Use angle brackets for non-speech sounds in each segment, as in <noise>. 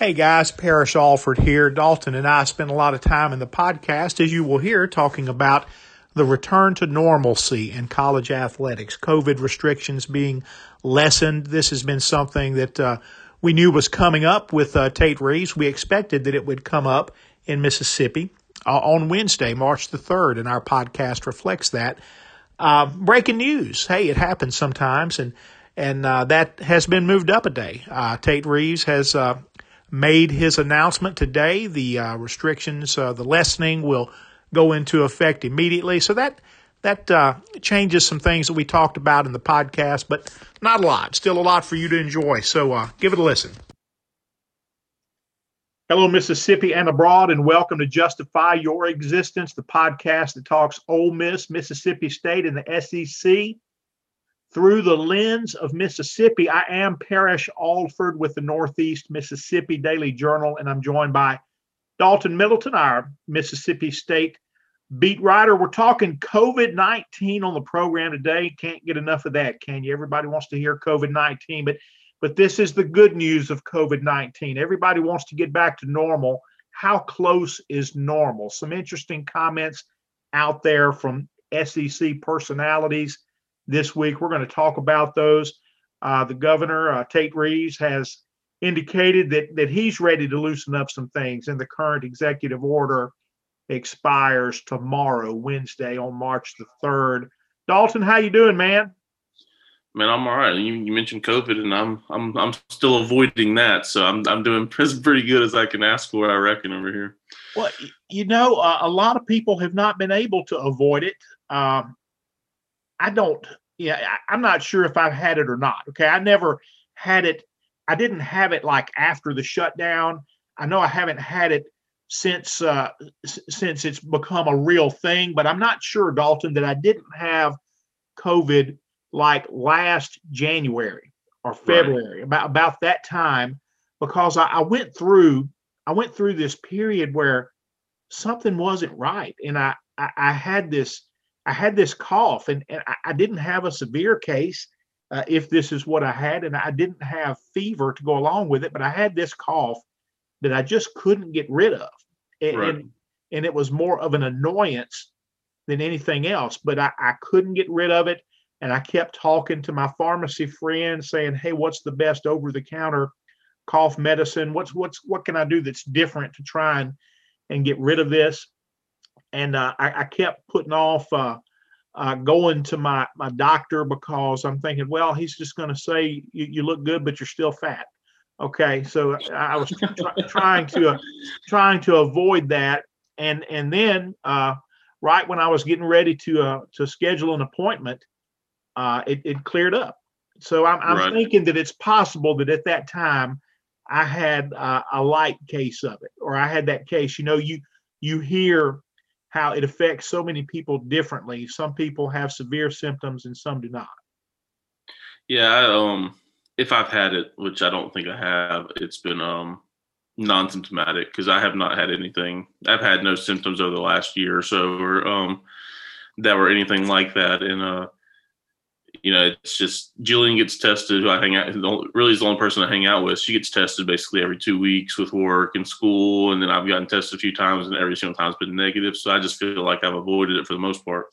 Hey guys, Parrish Alford here. Dalton and I spent a lot of time in the podcast, as you will hear, talking about the return to normalcy in college athletics, COVID restrictions being lessened. This has been something that uh, we knew was coming up with uh, Tate Reeves. We expected that it would come up in Mississippi uh, on Wednesday, March the 3rd, and our podcast reflects that. Uh, breaking news. Hey, it happens sometimes, and and uh, that has been moved up a day. Uh, Tate Reeves has made his announcement today. The uh, restrictions, uh, the lessening will go into effect immediately. So that that uh, changes some things that we talked about in the podcast, but not a lot. Still a lot for you to enjoy. So uh, give it a listen. Hello, Mississippi and abroad, and welcome to Justify Your Existence, the podcast that talks Ole Miss, Mississippi State, and the SEC through the lens of Mississippi. I am Parrish Alford with the Northeast Mississippi Daily Journal, and I'm joined by Dalton Middleton, our Mississippi State beat writer. We're talking COVID 19 on the program today. Can't get enough of that, can you? Everybody wants to hear COVID 19, but but this is the good news of COVID 19. Everybody wants to get back to normal. How close is normal? Some interesting comments out there from SEC personalities this week. We're going to talk about those. Uh, the governor, uh, Tate Reeves, has indicated that that he's ready to loosen up some things, and the current executive order expires tomorrow, Wednesday, on March the third. Dalton, how you doing, man? Man, I'm all right. You, you mentioned COVID, and I'm I'm I'm still avoiding that, so I'm I'm doing <laughs> pretty good as I can ask for. I reckon over here. Well, you know, uh, a lot of people have not been able to avoid it. Um, I don't yeah, I'm not sure if I've had it or not. Okay. I never had it. I didn't have it like after the shutdown. I know I haven't had it since uh, since it's become a real thing, but I'm not sure, Dalton, that I didn't have COVID like last January or February, right. about about that time, because I, I went through I went through this period where something wasn't right, and I I, I had this I had this cough, and, and I, didn't have a severe case. Uh, if this is what I had, and I didn't have fever to go along with it, but I had this cough that I just couldn't get rid of, and right. and, and, it was more of an annoyance than anything else. But I, I couldn't get rid of it, and I kept talking to my pharmacy friend, saying, "Hey, what's the best over-the-counter cough medicine? What's what's what can I do that's different to try and and get rid of this?" And uh, I, I, kept putting off uh, uh, going to my my doctor because I'm thinking, well, he's just going to say you, you, look good, but you're still fat. Okay, so I was tr- trying to uh, trying to avoid that, and and then uh, right when I was getting ready to uh, to schedule an appointment, it, it cleared up. So I'm, I'm right. thinking that it's possible that at that time I had a light case of it, or I had that case. You know, you you hear how it affects so many people differently. Some people have severe symptoms and some do not. Yeah, I, um, if I've had it, which I don't think I have, it's been um non-symptomatic because I have not had anything. I've had no symptoms over the last year or so, or um, that were anything like that. And uh, you know, it's just Jillian gets tested. Who I hang out really is the only person I hang out with. She gets tested basically every two weeks with work and school, and then I've gotten tested a few times, and every single time's been negative. So I just feel like I've avoided it for the most part.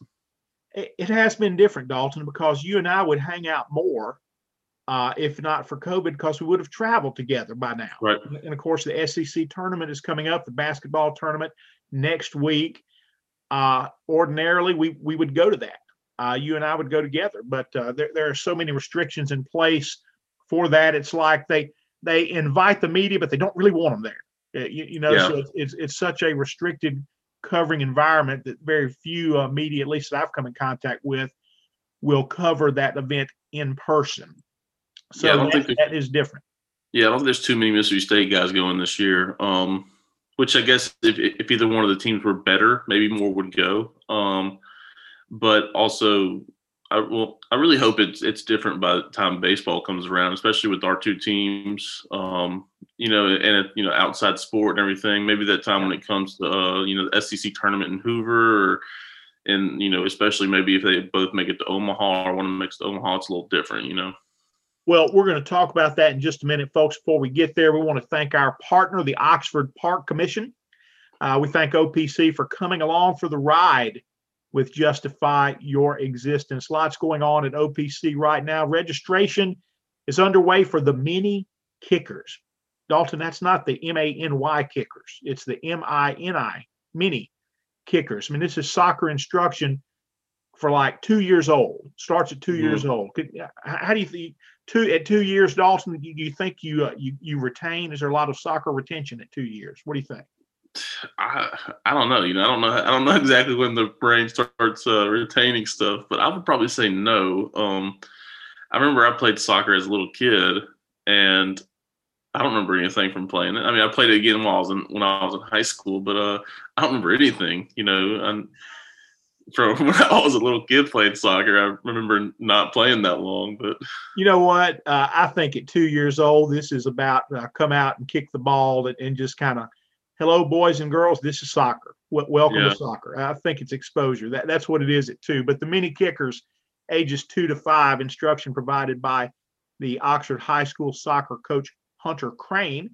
It has been different, Dalton, because you and I would hang out more uh, if not for COVID, because we would have traveled together by now. Right. And of course, the SEC tournament is coming up, the basketball tournament next week. Uh, ordinarily, we we would go to that uh, you and I would go together. But uh, there, there are so many restrictions in place for that. It's like they they invite the media, but they don't really want them there. Uh, you, you know, yeah. so it's, it's, it's such a restricted covering environment that very few uh, media, at least that I've come in contact with, will cover that event in person. So yeah, that, that is different. Yeah, I don't think there's too many Mississippi State guys going this year. Um, which I guess if, if either one of the teams were better, maybe more would go. Um, but also I well, I really hope it's it's different by the time baseball comes around, especially with our two teams. Um, you know, and you know, outside sport and everything. Maybe that time when it comes to uh, you know the SEC tournament in Hoover, or, and you know, especially maybe if they both make it to Omaha or one of them makes to Omaha, it's a little different. You know. Well, we're going to talk about that in just a minute, folks. Before we get there, we want to thank our partner, the Oxford Park Commission. Uh, we thank OPC for coming along for the ride with Justify Your Existence. Lots going on at OPC right now. Registration is underway for the mini kickers. Dalton, that's not the M A N Y kickers, it's the M I N I, mini kickers. I mean, this is soccer instruction for like two years old. Starts at 2 mm-hmm. years old. How do you think two at two years, Dalton? Do you think you uh, you you retain? Is there a lot of soccer retention at two years? What do you think? I I don't know. You know, I don't know. I don't know <laughs> exactly when the brain starts uh, retaining stuff, but I would probably say no. Um, I remember I played soccer as a little kid, and I don't remember anything from playing it. I mean, I played it again when I was in when I was in high school, but uh, I don't remember anything. You know, from <laughs> when I was a little kid playing soccer. I remember not playing that long, but you know what? Uh, I think at two years old, this is about uh, come out and kick the ball and, and just kind of, hello, boys and girls. This is soccer. Welcome yeah. to soccer. I think it's exposure. That that's what it is at two. But the mini kickers, ages two to five, instruction provided by the Oxford High School soccer coach Hunter Crane.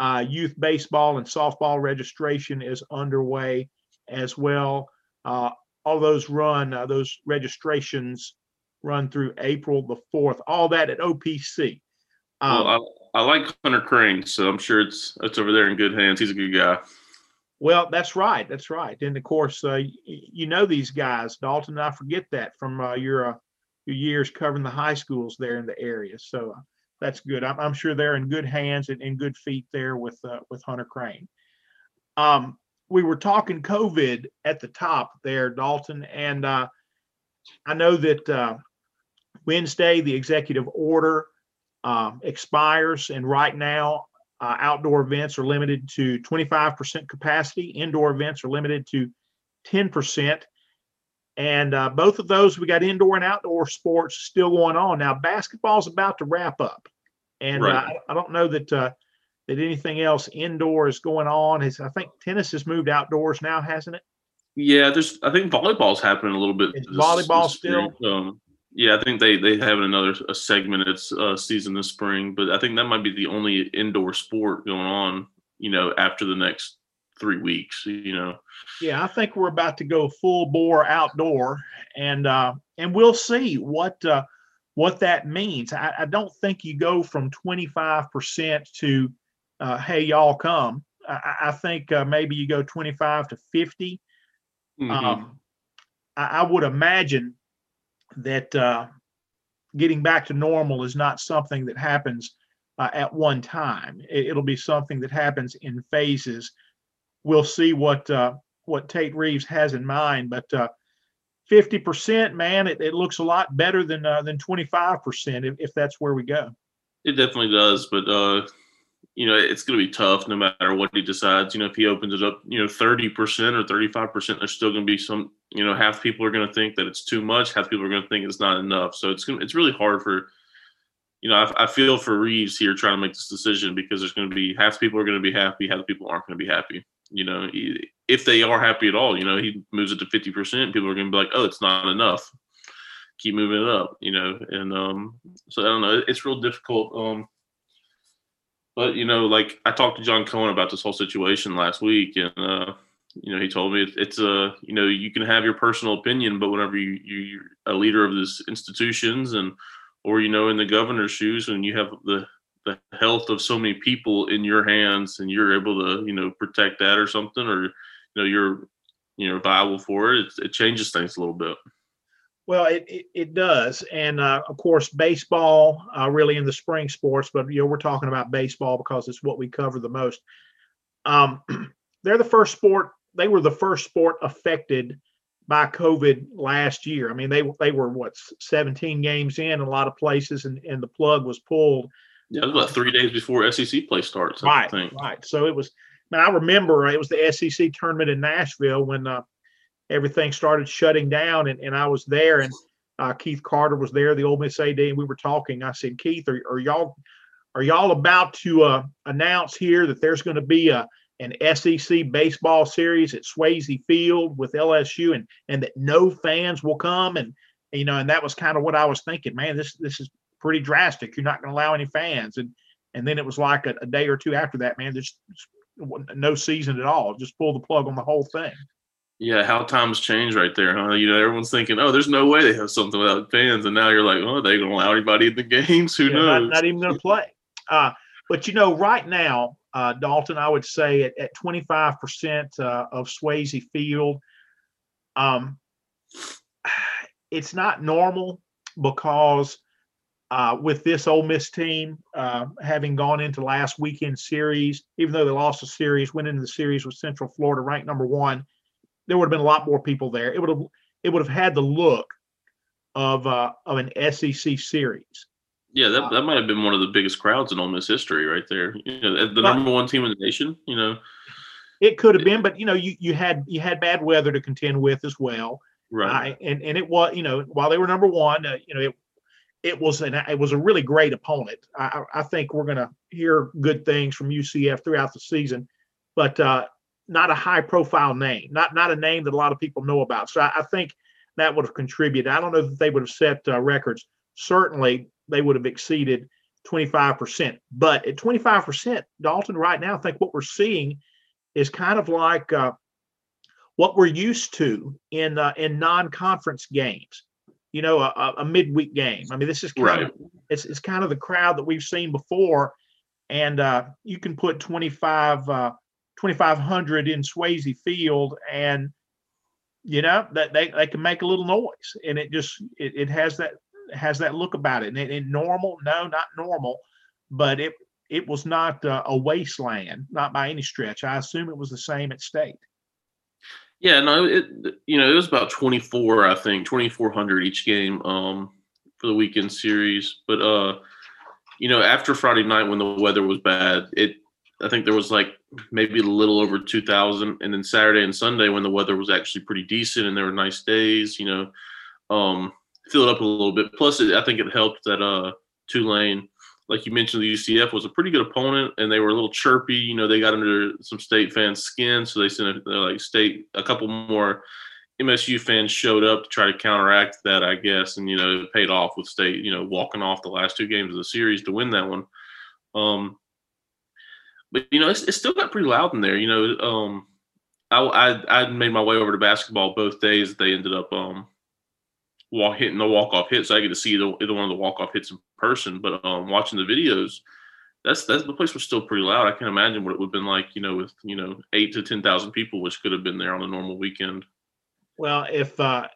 Uh, youth baseball and softball registration is underway as well. Uh, all those run, uh, those registrations run through April the 4th, all that at OPC. Um, well, I, like Hunter Crane, so I'm sure it's it's over there in good hands. He's a good guy. Well, that's right. That's right. And of course, uh, you know these guys, Dalton. I forget that from uh, your uh, your years covering the high schools there in the area. So uh, that's good. I'm, I'm, sure they're in good hands and in good feet there with uh, with Hunter Crane. Um, we were talking COVID at the top there, Dalton, and uh, I know that Wednesday the executive order uh, expires, and right now uh, outdoor events are limited to 25% capacity. Indoor events are limited to 10%. And uh, both of those, we got indoor and outdoor sports still going on. Now, basketball's about to wrap up. And uh, right. I, I, don't know that that anything else indoor is going on? Is I think tennis has moved outdoors now, hasn't it? Yeah, there's. I think volleyball's happening a little bit. Is volleyball this still? Um, yeah, I think they they have another a segment its uh, season this spring, but I think that might be the only indoor sport going on. You know, after the next three weeks. You know. Yeah, I think we're about to go full bore outdoor, and uh, and we'll see what uh, what that means. I, I don't think you go from twenty five percent to uh, hey, y'all come. I, I think uh, maybe you go 25 to 50. Mm-hmm. Um, I, I, would imagine that uh, getting back to normal is not something that happens uh, at one time. It, will be something that happens in phases. We'll see what uh, what Tate Reeves has in mind, but uh, 50%, man, it, it, looks a lot better than than 25% if, if that's where we go. It definitely does, but you know, it's going to be tough no matter what he decides. You know, if he opens it up, you know, 30% or 35%, there's still going to be some, you know, half people are going to think that it's too much. Half people are going to think it's not enough. So it's going to, it's really hard for, you know, I, I feel for Reeves here trying to make this decision because there's going to be half people are going to be happy, half people aren't going to be happy. You know, if they are happy at all, you know, he moves it to 50%, people are going to be like, oh, it's not enough. Keep moving it up, you know, and um, so I don't know. It's real difficult. Um, but you know, like I talked to John Cohen about this whole situation last week, and uh, you know, he told me it's a uh, you know you can have your personal opinion, but whenever you you're a leader of this institutions and or you know in the governor's shoes, and you have the the health of so many people in your hands, and you're able to you know protect that or something, or you know you're you know viable for it, it, it changes things a little bit. Well, it, it, it does. And uh, of course, baseball, uh, really in the spring sports, but you know, we're talking about baseball because it's what we cover the most. Um, <clears throat> they're the first sport, they were the first sport affected by COVID last year. I mean, they they were what 17 games in, in a lot of places, and, and the plug was pulled. Yeah, it was about three days before SEC play starts. I right, right. So it was. I, mean, I remember it was the SEC tournament in Nashville when uh, everything started shutting down, and, and I was there, and uh, Keith Carter was there, the Ole Miss AD, and we were talking. I said, Keith, are, are y'all are y'all about to uh, announce here that there's going to be a an SEC baseball series at Swayze Field with LSU, and and that no fans will come, and you know, and that was kind of what I was thinking. Man, this this is pretty drastic. You're not going to allow any fans, and and then it was like a, a day or two after that, man, there's no season at all. Just pull the plug on the whole thing. Yeah, how times change right there, huh? You know, everyone's thinking, oh, there's no way they have something without fans, and now you're like, oh, they're gonna allow anybody in the games? Who yeah, knows? Not, not even gonna play. Uh, but you know, right now, uh, Dalton, I would say at, at 25% uh, of Swayze Field, um, <sighs> it's not normal because uh, with this Ole Miss team uh, having gone into last weekend series, even though they lost the series, went into the series with Central Florida ranked number one, there would have been a lot more people there. It would have it would have had the look of uh, of an SEC series. Yeah, that, that might have been one of the biggest crowds in Ole Miss history, right there. You know, the number one team in the nation. You know, it could have been, but you know, you you had you had bad weather to contend with as well, right? Uh, and and it was you know while they were number one, uh, you know it it was an it was a really great opponent. I I think we're going to hear good things from UCF throughout the season, but uh, not a high profile name, not not a name that a lot of people know about. So I, I think that would have contributed. I don't know that they would have set uh, records. Certainly, they would have exceeded 25%. But at 25%, Dalton, right now, I think what we're seeing is kind of like uh, what we're used to in uh, in non-conference games. You know, a, a midweek game. I mean, this is kind right. of it's, it's kind of the crowd that we've seen before, and uh, you can put 25 uh, 2500 in Swayze Field, and you know that they, they can make a little noise, and it just it, it has that has that look about it. And, normal, no, not normal, but it it was not uh, a wasteland, not by any stretch. I assume it was the same at state. Yeah, no, it you know it was about twenty four, I think, twenty four hundred each game um, for the weekend series. But uh, you know, after Friday night when the weather was bad, it I think there was like maybe a little over two thousand, and then Saturday and Sunday when the weather was actually pretty decent and there were nice days, you know, um, filled up a little bit. Plus, it, I think it helped that uh, Tulane, like you mentioned, the UCF was a pretty good opponent, and they were a little chirpy. You know, they got under some state fans' skin, so they sent a, like state a couple more MSU fans showed up to try to counteract that, I guess, and you know, it paid off with state, you know, walking off the last two games of the series to win that one. Um, but you know, it's, it still got pretty loud in there. You know, um, I, I I made my way over to basketball both days. They ended up um walk hitting the walk off hits. So I get to see either, either one of the walk off hits in person, but um, watching the videos, that's that's the place was still pretty loud. I can't imagine what it would have been like, you know, with you know eight to ten thousand people, which could have been there on a normal weekend. Well, if uh,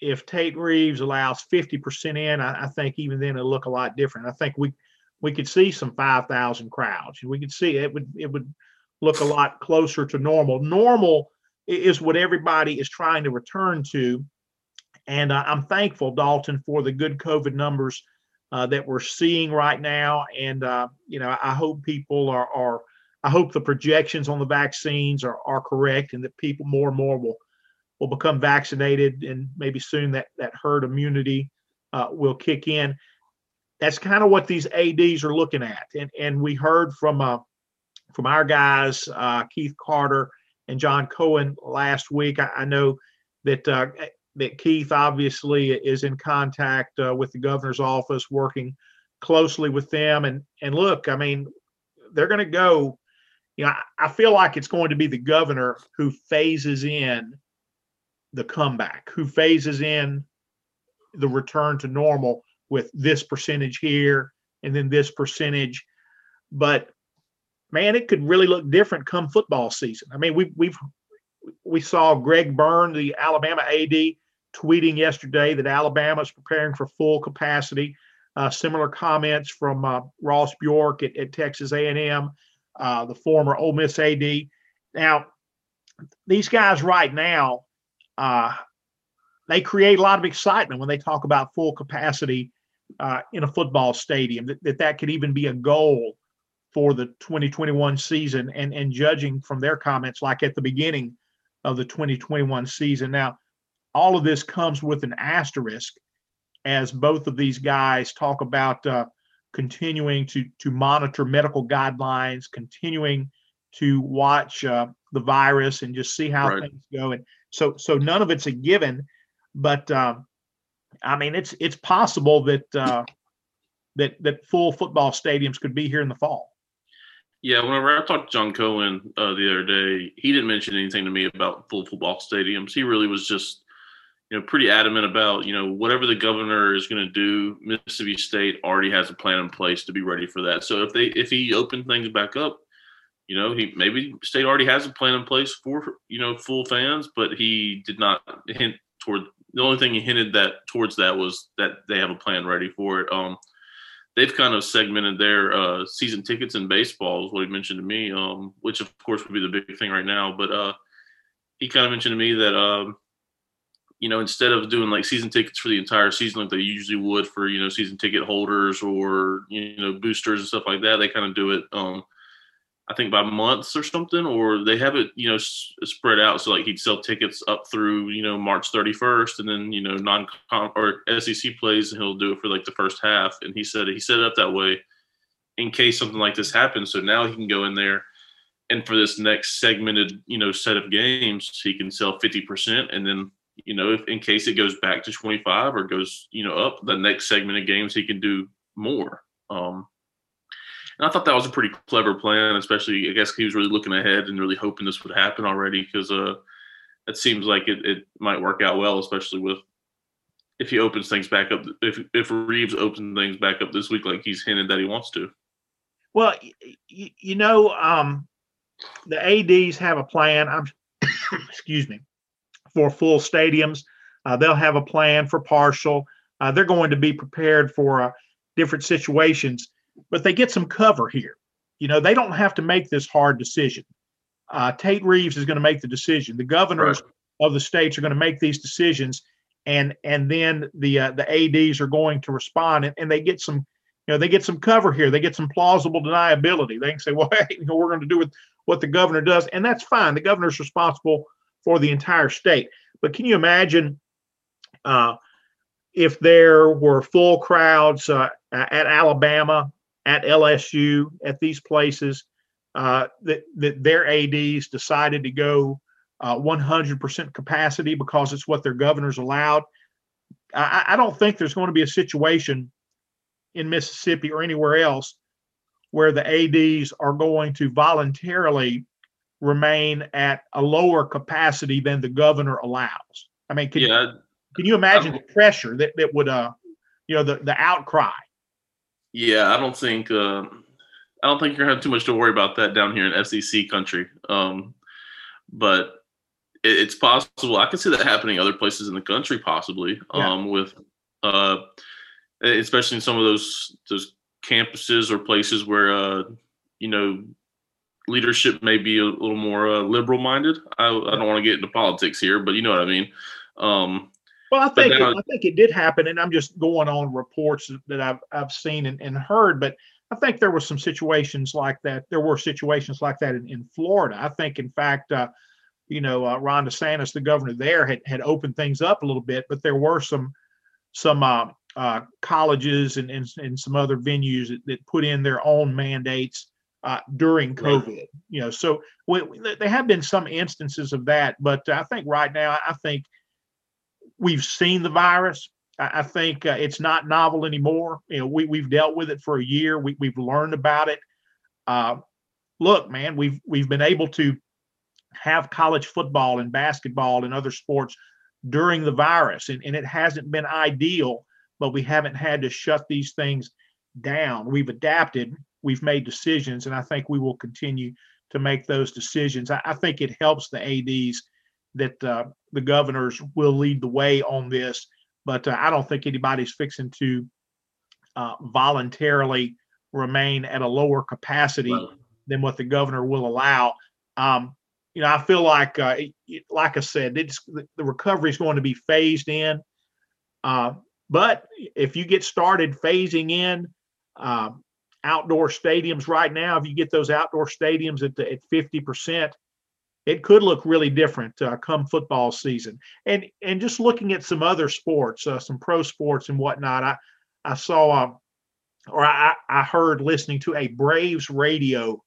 if Tate Reeves allows fifty percent in, I, I, think even then it'll look a lot different. I think we we could see some five thousand crowds. And we could see it would it would look a lot closer to normal. Normal is what everybody is trying to return to and uh, I'm thankful, Dalton, for the good COVID numbers uh, that we're seeing right now. And, uh, you know, I hope people are, are, I hope the projections on the vaccines are, are correct and that people more and more will, will become vaccinated and maybe soon that, that herd immunity uh, will kick in. That's kind of what these ADs are looking at. And, and we heard from, uh, from our guys, uh, Keith Carter and John Cohen last week. I, I know that uh, that Keith obviously is in contact uh, with the governor's office, working closely with them. And and look, I mean, they're going to go. You know, I, I feel like it's going to be the governor who phases in the comeback, who phases in the return to normal with this percentage here and then this percentage. But man, it could really look different come football season. I mean, we we've we saw Greg Byrne, the Alabama AD, tweeting yesterday that Alabama is preparing for full capacity. Uh, similar comments from uh, Ross Bjork at, at Texas A&M, uh, the former Ole Miss AD. Now, these guys right now, uh, they create a lot of excitement when they talk about full capacity uh, in a football stadium. That, that that could even be a goal for the 2021 season. And and judging from their comments, like at the beginning of the 2021 season. Now, all of this comes with an asterisk as both of these guys talk about uh, continuing to to monitor medical guidelines, continuing to watch uh, the virus and just see how right. things go. And so so none of it's a given, but uh, I mean it's it's possible that uh, that that full football stadiums could be here in the fall. Yeah, whenever I talked to John Cohen uh, the other day, he didn't mention anything to me about full football stadiums. He really was just, you know, pretty adamant about, you know, whatever the governor is going to do, Mississippi State already has a plan in place to be ready for that. So if they if he opened things back up, you know, he maybe State already has a plan in place for you know full fans, but he did not hint toward the only thing he hinted that towards that was that they have a plan ready for it. Um, they've kind of segmented their uh, season tickets in baseball, is what he mentioned to me, um, which of course would be the big thing right now. But uh, he kind of mentioned to me that, um, you know, instead of doing like season tickets for the entire season like they usually would for, you know, season ticket holders or, you know, boosters and stuff like that, they kind of do it um, I think by months or something, or they have it, you know, s- spread out. So like he'd sell tickets up through, you know, March 31st, and then you know non or SEC plays, and he'll do it for like the first half. And he said he set it up that way in case something like this happens. So now he can go in there, and for this next segmented, you know, set of games, he can sell 50%, and then you know, if in case it goes back to 25 or goes, you know, up the next segment of games, he can do more. Um, and I thought that was a pretty clever plan, especially I guess he was really looking ahead and really hoping this would happen already because uh, it seems like it, it might work out well, especially with if he opens things back up. If if Reeves opens things back up this week, like he's hinted that he wants to. Well, you, you know, um, the ADs have a plan. I'm <coughs> excuse me for full stadiums. Uh, they'll have a plan for partial. Uh, they're going to be prepared for uh, different situations but they get some cover here. You know, they don't have to make this hard decision. Uh, Tate Reeves is going to make the decision. The governors right. of the states are going to make these decisions, and and then the uh, the ADs are going to respond, and, and they get some, you know, they get some cover here. They get some plausible deniability. They can say, <laughs> well, hey, you know, we're going to do with what the governor does, and that's fine. The governor's responsible for the entire state. But can you imagine uh, if there were full crowds uh, at Alabama at LSU, at these places, uh, that, that their ADs decided to go uh, 100% capacity because it's what their governors allowed. I, I don't think there's going to be a situation in Mississippi or anywhere else where the ADs are going to voluntarily remain at a lower capacity than the governor allows. I mean, can, yeah, can you imagine I'm, the pressure that, that would, uh, you know, the, the outcry yeah, I don't think uh, I don't think you're gonna have too much to worry about that down here in SEC country. Um, but it, it's possible. I can see that happening other places in the country, possibly. Yeah. Um, with uh, especially in some of those those campuses or places where uh, you know leadership may be a little more uh, liberal minded. I, I don't want to get into politics here, but you know what I mean. Um, well, I think it, I think it did happen, and I'm just going on reports that I've I've seen and, and heard. But I think there were some situations like that. There were situations like that in, in Florida. I think, in fact, uh, you know, uh, Ron DeSantis, the governor there, had had opened things up a little bit, but there were some some uh, uh, colleges and, and, and some other venues that, that, put in their own mandates uh, during COVID. Right. You know, so we, there have been some instances of that, but I think right now, I think we've seen the virus. I, think uh, it's not novel anymore. You know, we we've dealt with it for a year. We we've learned about it. Uh, look, man, we've we've been able to have college football and basketball and other sports during the virus, and, and it hasn't been ideal, but we haven't had to shut these things down. We've adapted, we've made decisions, and I think we will continue to make those decisions. I, I think it helps the ADs that uh, the governors will lead the way on this, but uh, I don't think anybody's fixing to uh, voluntarily remain at a lower capacity right. than what the governor will allow. Um, you know, I feel like, uh, like I said, it's the recovery is going to be phased in. Uh, but if you get started phasing in uh, outdoor stadiums right now, if you get those outdoor stadiums at, the, at 50%, it could look really different uh, come football season. And and just looking at some other sports, uh, some pro sports and whatnot, I I saw uh, or I, I heard listening to a Braves radio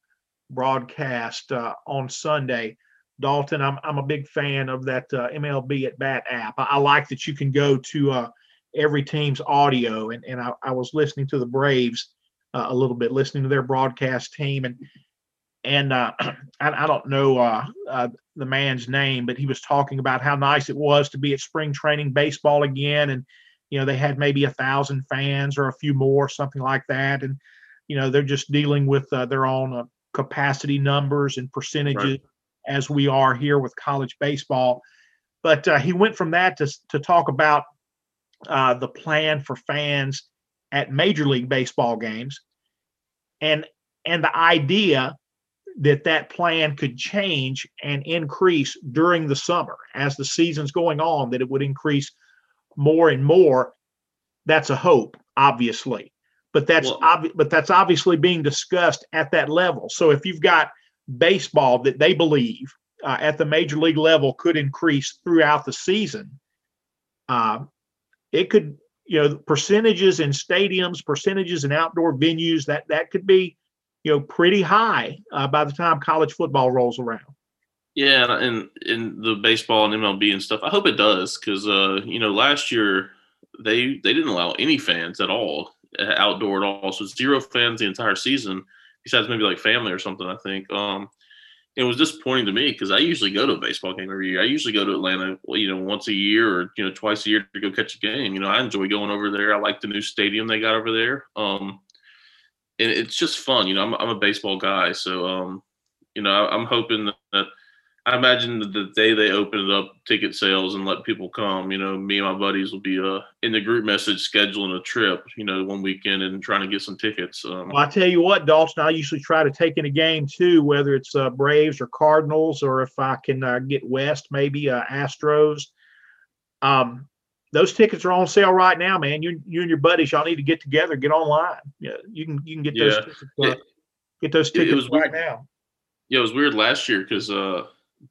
broadcast uh, on Sunday. Dalton, I'm I'm a big fan of that uh, MLB at Bat app. I, I, like that you can go to uh, every team's audio, and and I, I was listening to the Braves uh, a little bit, listening to their broadcast team, and and uh, <clears throat> I, I, don't know uh, uh, the man's name, but he was talking about how nice it was to be at spring training baseball again, and you know they had maybe a thousand fans or a few more, something like that, and you know they're just dealing with uh, their own uh, capacity numbers and percentages right. as we are here with college baseball. But uh, he went from that to to talk about the plan for fans at Major League Baseball games, and and the idea that that plan could change and increase during the summer. As the season's going on that it would increase more and more that's a hope obviously. But that's well, obvi- but that's obviously being discussed at that level. So if you've got baseball that they believe uh, at the major league level could increase throughout the season uh, it could you know percentages in stadiums percentages in outdoor venues that that could be you know, pretty high uh, by the time college football rolls around. Yeah, and in the baseball and MLB and stuff, I hope it does because uh, you know last year they they didn't allow any fans at all uh, outdoor at all, so zero fans the entire season. Besides maybe like family or something, I think. Um, it was disappointing to me because I usually go to a baseball game every year. I usually go to Atlanta, you know, once a year or you know twice a year to go catch a game. You know, I enjoy going over there. I like the new stadium they got over there. Um, and it's just fun. You know, I'm I'm a baseball guy, so um, you know, I'm hoping that I imagine that the day they open it up, ticket sales and let people come, you know, me and my buddies will be uh in the group message scheduling a trip, you know, one weekend and trying to get some tickets. Um, well, I tell you what, Dalton, I usually try to take in a game too, whether it's uh, Braves or Cardinals, or if I can uh, get West, maybe uh, Astros. Um, those tickets are on sale right now, man. You you and your buddies, y'all need to get together, get online. Yeah, you can you can get those tickets, uh, get those tickets it was right weird. now. Yeah, it was weird last year because uh,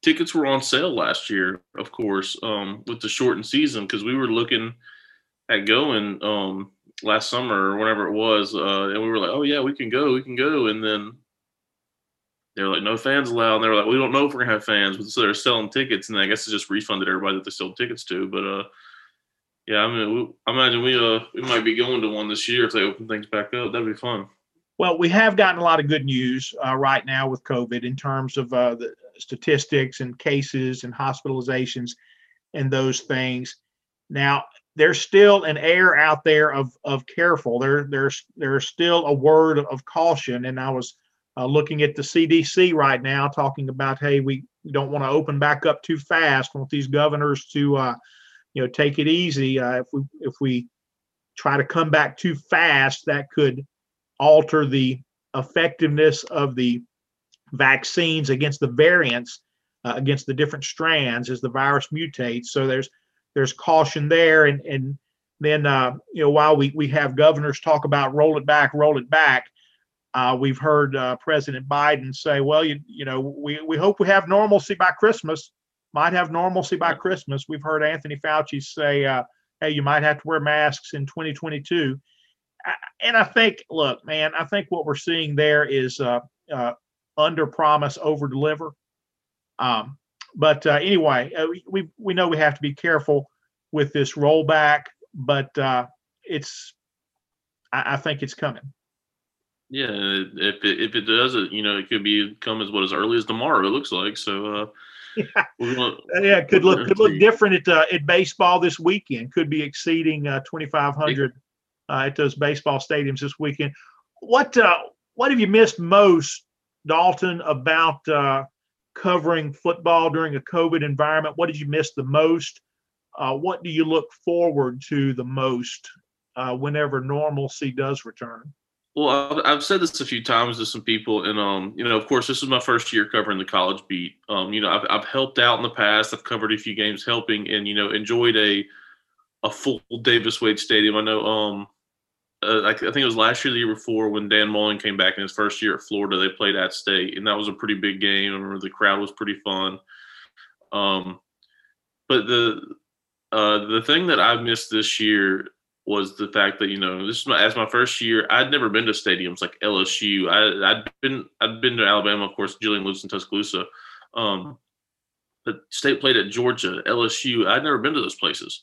tickets were on sale last year, of course, um, with the shortened season because we were looking at going um, last summer or whenever it was, uh, and we were like, oh yeah, we can go, we can go, and then they were like, no fans allowed. And they were like, we don't know if we're gonna have fans, so they're selling tickets, and I guess it just refunded everybody that they sold tickets to, but. uh yeah, I mean, I imagine we uh we might be going to one this year if they open things back up. That'd be fun. Well, we have gotten a lot of good news uh, right now with COVID in terms of uh, the statistics and cases and hospitalizations and those things. Now, there's still an air out there of of careful. There there's there's still a word of caution. And I was uh, looking at the CDC right now, talking about, hey, we don't want to open back up too fast. Want these governors to uh, you know take it easy. Uh, if we if we try to come back too fast, that could alter the effectiveness of the vaccines against the variants, uh, against the different strands as the virus mutates. So there's there's caution there, and and then uh, you know while we we have governors talk about roll it back, roll it back. Uh, we've heard uh, President Biden say, "Well, you you know, we we hope we have normalcy by Christmas." Might have normalcy by Christmas. We've heard Anthony Fauci say, uh, hey, you might have to wear masks in 2022. And I think, look, man, I think what we're seeing there is uh, uh, under promise, over deliver. Um, but uh, anyway, uh, we, we know we have to be careful with this rollback, but uh, it's, I, I think it's coming. Yeah, if it, if it does, it you know it could be come as what as early as tomorrow. It looks like so. Uh, <laughs> yeah, yeah, could look could look different at uh, at baseball this weekend. Could be exceeding uh, 2,500 uh, at those baseball stadiums this weekend. What uh, what have you missed most, Dalton, about uh, covering football during a COVID environment? What did you miss the most? Uh, what do you look forward to the most uh, whenever normalcy does return? Well, I've said this a few times to some people, and um, you know, of course, this is my first year covering the college beat. Um, you know, I've, I've helped out in the past. I've covered a few games, helping, and you know, enjoyed a a full Davis Wade Stadium. I know, um, uh, I, I, think it was last year, the year before, when Dan Mullen came back in his first year at Florida, they played at State, and that was a pretty big game. I remember the crowd was pretty fun. Um, but the uh, the thing that I've missed this year was the fact that you know this is my as my first year. I'd never been to stadiums like LSU. I, I'd been I'd been to Alabama, of course, Julian Lewis in Tuscaloosa. Um, but state played at Georgia, LSU. I'd never been to those places,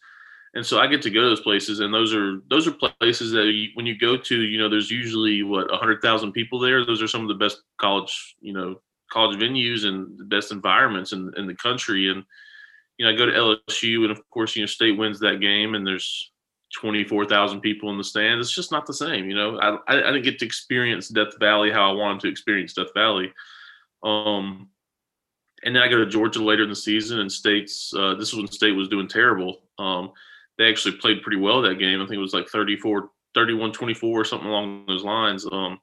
and so I get to go to those places, and those are those are places that you, when you go to, you know, there's usually what hundred thousand people there. Those are some of the best college, you know, college venues and the best environments in in the country. And you know, I go to LSU, and of course, you know, State wins that game, and there's twenty four thousand people in the stand. It's just not the same, you know. I I didn't get to experience Death Valley how I wanted to experience Death Valley. Um, and then I go to Georgia later in the season, and State's uh, this is when State was doing terrible. Um, they actually played pretty well that game. I think it was like 34, 31, 24 or something along those lines. Um,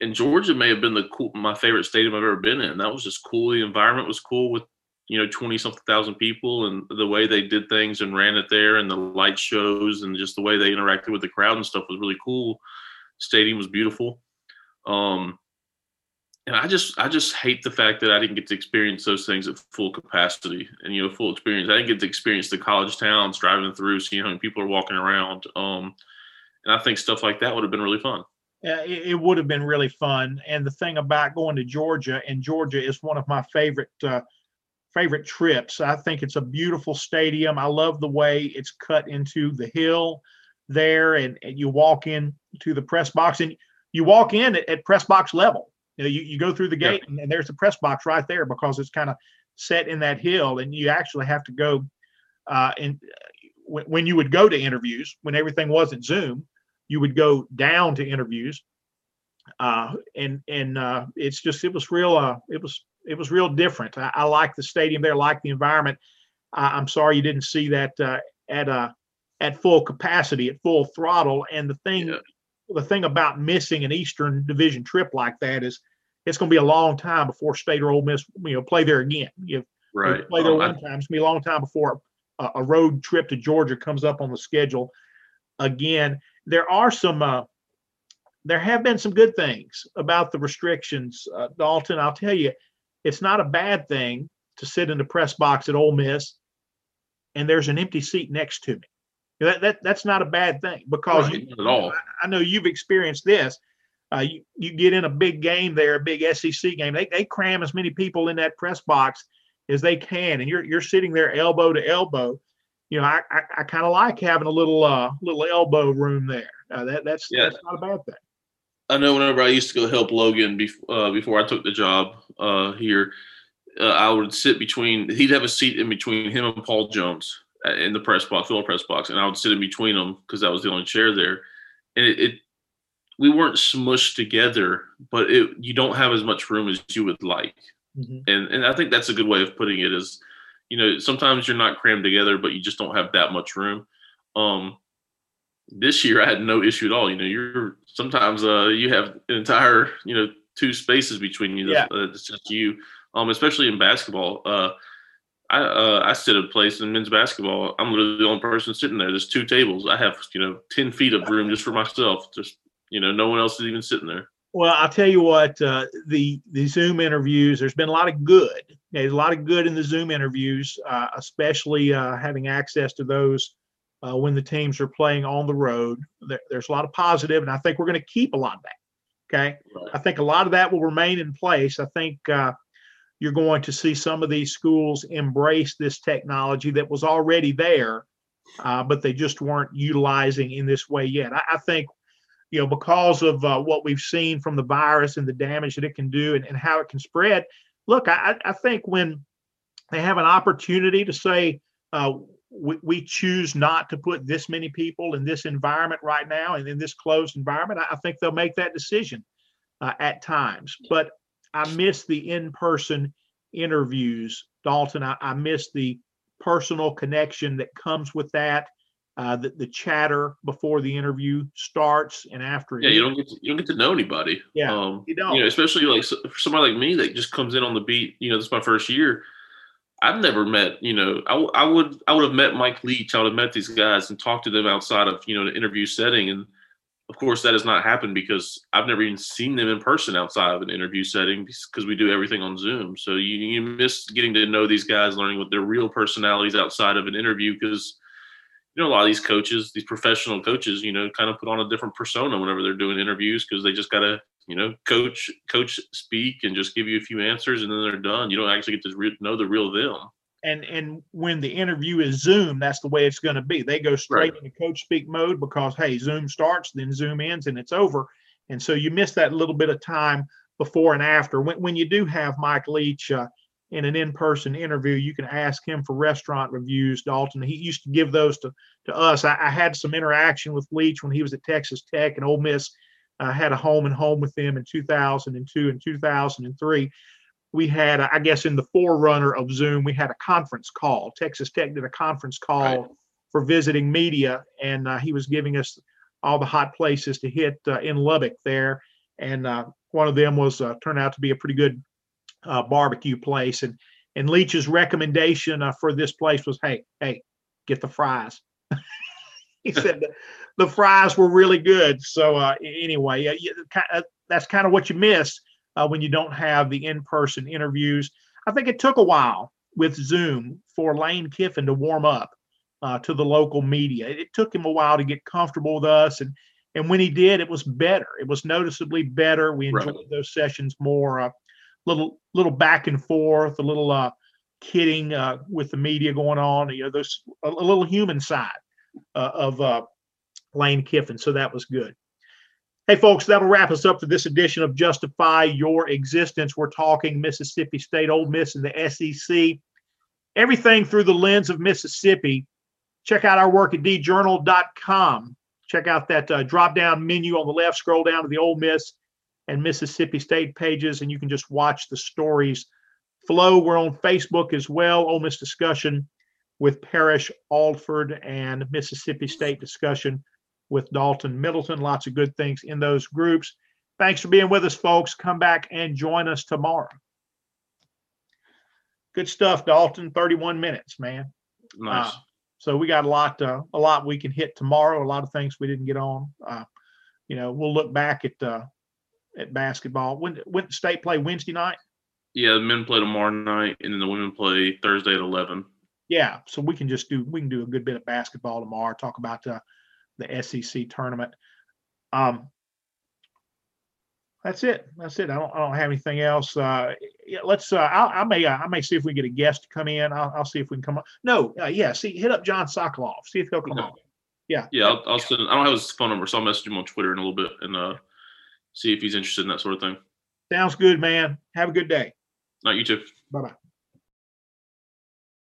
and Georgia may have been the cool, my favorite stadium I've ever been in. That was just cool. The environment was cool with, you know, 20 something thousand people and the way they did things and ran it there and the light shows and just the way they interacted with the crowd and stuff was really cool. Stadium was beautiful. Um, and I just I just hate the fact that I didn't get to experience those things at full capacity and you know full experience. I didn't get to experience the college towns driving through, seeing how many people are walking around. Um, and I think stuff like that would have been really fun. Yeah, it, it, would have been really fun. And the thing about going to Georgia, and Georgia is one of my favorite uh, favorite trips. I think it's a beautiful stadium. I love the way it's cut into the hill there, and, and you walk in to the press box, and you walk in at, at press box level you know, you, you go through the gate and, and, there's the press box right there because it's kind of set in that hill, and you actually have to go. Uh, and when, when you would go to interviews, when everything wasn't Zoom, you would go down to interviews, uh, and and uh, it's just it was real. Uh, it was it was real different. I, I like the stadium there, like the environment. I, am sorry you didn't see that uh, at uh, at full capacity, at full throttle. And the thing yeah the thing about missing an Eastern Division trip like that is it's going to be a long time before State or Ole Miss, you know, play there again. You, right. you play there one time, it's going to be a long time before a, a, road trip to Georgia comes up on the schedule again. There are some, uh, there have been some good things about the restrictions, uh, Dalton. I'll tell you, it's not a bad thing to sit in the press box at Ole Miss and there's an empty seat next to me. That, that that's not a bad thing because right, you. I, I, know you've experienced this. Uh, you, you get in a big game there, a big SEC game. They, they cram as many people in that press box as they can, and you're you're sitting there elbow to elbow. You know, I I, I kind of like having a little uh little elbow room there. Uh, that that's yeah. that's not a bad thing. I know whenever I used to go help Logan before uh, before I took the job uh, here, uh, I would sit between. He'd have a seat in between him and Paul Jones in the press box, little press box, and I would sit in between them because that was the only chair there. And it, it, we weren't smushed together, but it you don't have as much room as you would like. Mm-hmm. And and I think that's a good way of putting it is, you know, sometimes you're not crammed together, but you just don't have that much room. Um, this year I had no issue at all. You know, you're sometimes uh you have an entire you know two spaces between you. Yeah. It's just you. Um, especially in basketball. Uh, I uh, I sit a place in men's basketball. I'm literally the only person sitting there. There's two tables. I have you know ten feet of room just for myself. Just you know, no one else is even sitting there. Well, I'll tell you what. Uh, the the Zoom interviews. There's been a lot of good. There's a lot of good in the Zoom interviews, uh, especially uh, having access to those uh, when the teams are playing on the road. There, there's a lot of positive, and I think we're going to keep a lot of that. Okay, right. I think a lot of that will remain in place. I think uh, you're going to see some of these schools embrace this technology that was already there, uh, but they just weren't utilizing in this way yet. I, I think, you know, because of uh, what we've seen from the virus and the damage that it can do and, and how it can spread. Look, I, I think when they have an opportunity to say, uh, we, we, choose not to put this many people in this environment right now and in this closed environment, I, I think they'll make that decision uh, at times. But I miss the in-person interviews, Dalton. I, I miss the personal connection that comes with that. Uh, the, the chatter before the interview starts and after. Yeah, you don't get to, you don't get to know anybody. Yeah, um, you don't. You know, especially like for somebody like me that just comes in on the beat. You know, this is my first year. I've never met. You know, I, I would I would have met Mike Leach. I would have met these guys and talked to them outside of you know the interview setting and of course, that has not happened because I've never even seen them in person outside of an interview setting because we do everything on Zoom. So you, you miss getting to know these guys, learning what their real personalities outside of an interview because you know a lot of these coaches, these professional coaches, you know, kind of put on a different persona whenever they're doing interviews because they just got to you know coach coach speak and just give you a few answers and then they're done. You don't actually get to re- know the real them. and and when the interview is Zoom, that's the way it's going to be. They go straight Right. into coach speak mode because hey, Zoom starts, then Zoom ends, and it's over. And so you miss that little bit of time before and after. When when you do have Mike Leach uh, in an in-person interview, you can ask him for restaurant reviews. Dalton, he used to give those to to us. I, I had some interaction with Leach when he was at Texas Tech and Ole Miss. I had a home and home with them in 2002 and 2003 we had, I guess, in the forerunner of Zoom, we had a conference call. Texas Tech did a conference call Right. for visiting media, and uh, he was giving us all the hot places to hit uh, in Lubbock there. And uh, one of them was uh, turned out to be a pretty good uh, barbecue place. And and Leach's recommendation uh, for this place was, hey, hey, get the fries. <laughs> <laughs> he said the, the fries were really good. So uh, anyway, uh, you, uh, that's kind of what you miss uh, when you don't have the in-person interviews. I think it took a while with Zoom for Lane Kiffin to warm up uh, to the local media. It, it took him a while to get comfortable with us, and and when he did, it was better. It was noticeably better. We Right. enjoyed those sessions more. Uh, little little back and forth, a little uh, kidding uh, with the media going on. You know, there's a, a little human side uh, of uh, Lane Kiffin, so that was good. Hey, folks, that'll wrap us up for this edition of Justify Your Existence. We're talking Mississippi State, Ole Miss, and the SEC. Everything through the lens of Mississippi. Check out our work at djournal.com. Check out that uh, drop down menu on the left, scroll down to the Ole Miss and Mississippi State pages, and you can just watch the stories flow. We're on Facebook as well, Ole Miss discussion with Parrish Alford and Mississippi State discussion with Dalton Middleton. Lots of good things in those groups. Thanks for being with us, folks. Come back and join us tomorrow. Good stuff, Dalton. 31 minutes, man. Nice. Uh, so we got a lot, uh, a lot we can hit tomorrow. A lot of things we didn't get on. Uh, you know, we'll look back at uh, at basketball. When when the state play Wednesday night? yeah, the men play tomorrow night, and then the women play Thursday at eleven. Yeah, so we can just do we can do a good bit of basketball tomorrow. Talk about uh, the SEC tournament. Um, that's it. That's it. I don't. I don't have anything else. Uh, yeah, let's. Uh, I, I may. Uh, I may see if we get a guest to come in. I'll, I'll see if we can come on. No. Uh, yeah. See, hit up John Sokoloff. See if he'll come Okay. on. Yeah. Yeah, I'll, I'll send. I don't have his phone number, so I'll message him on Twitter in a little bit and uh, see if he's interested in that sort of thing. Sounds good, man. Have a good day. Not you too. Bye bye.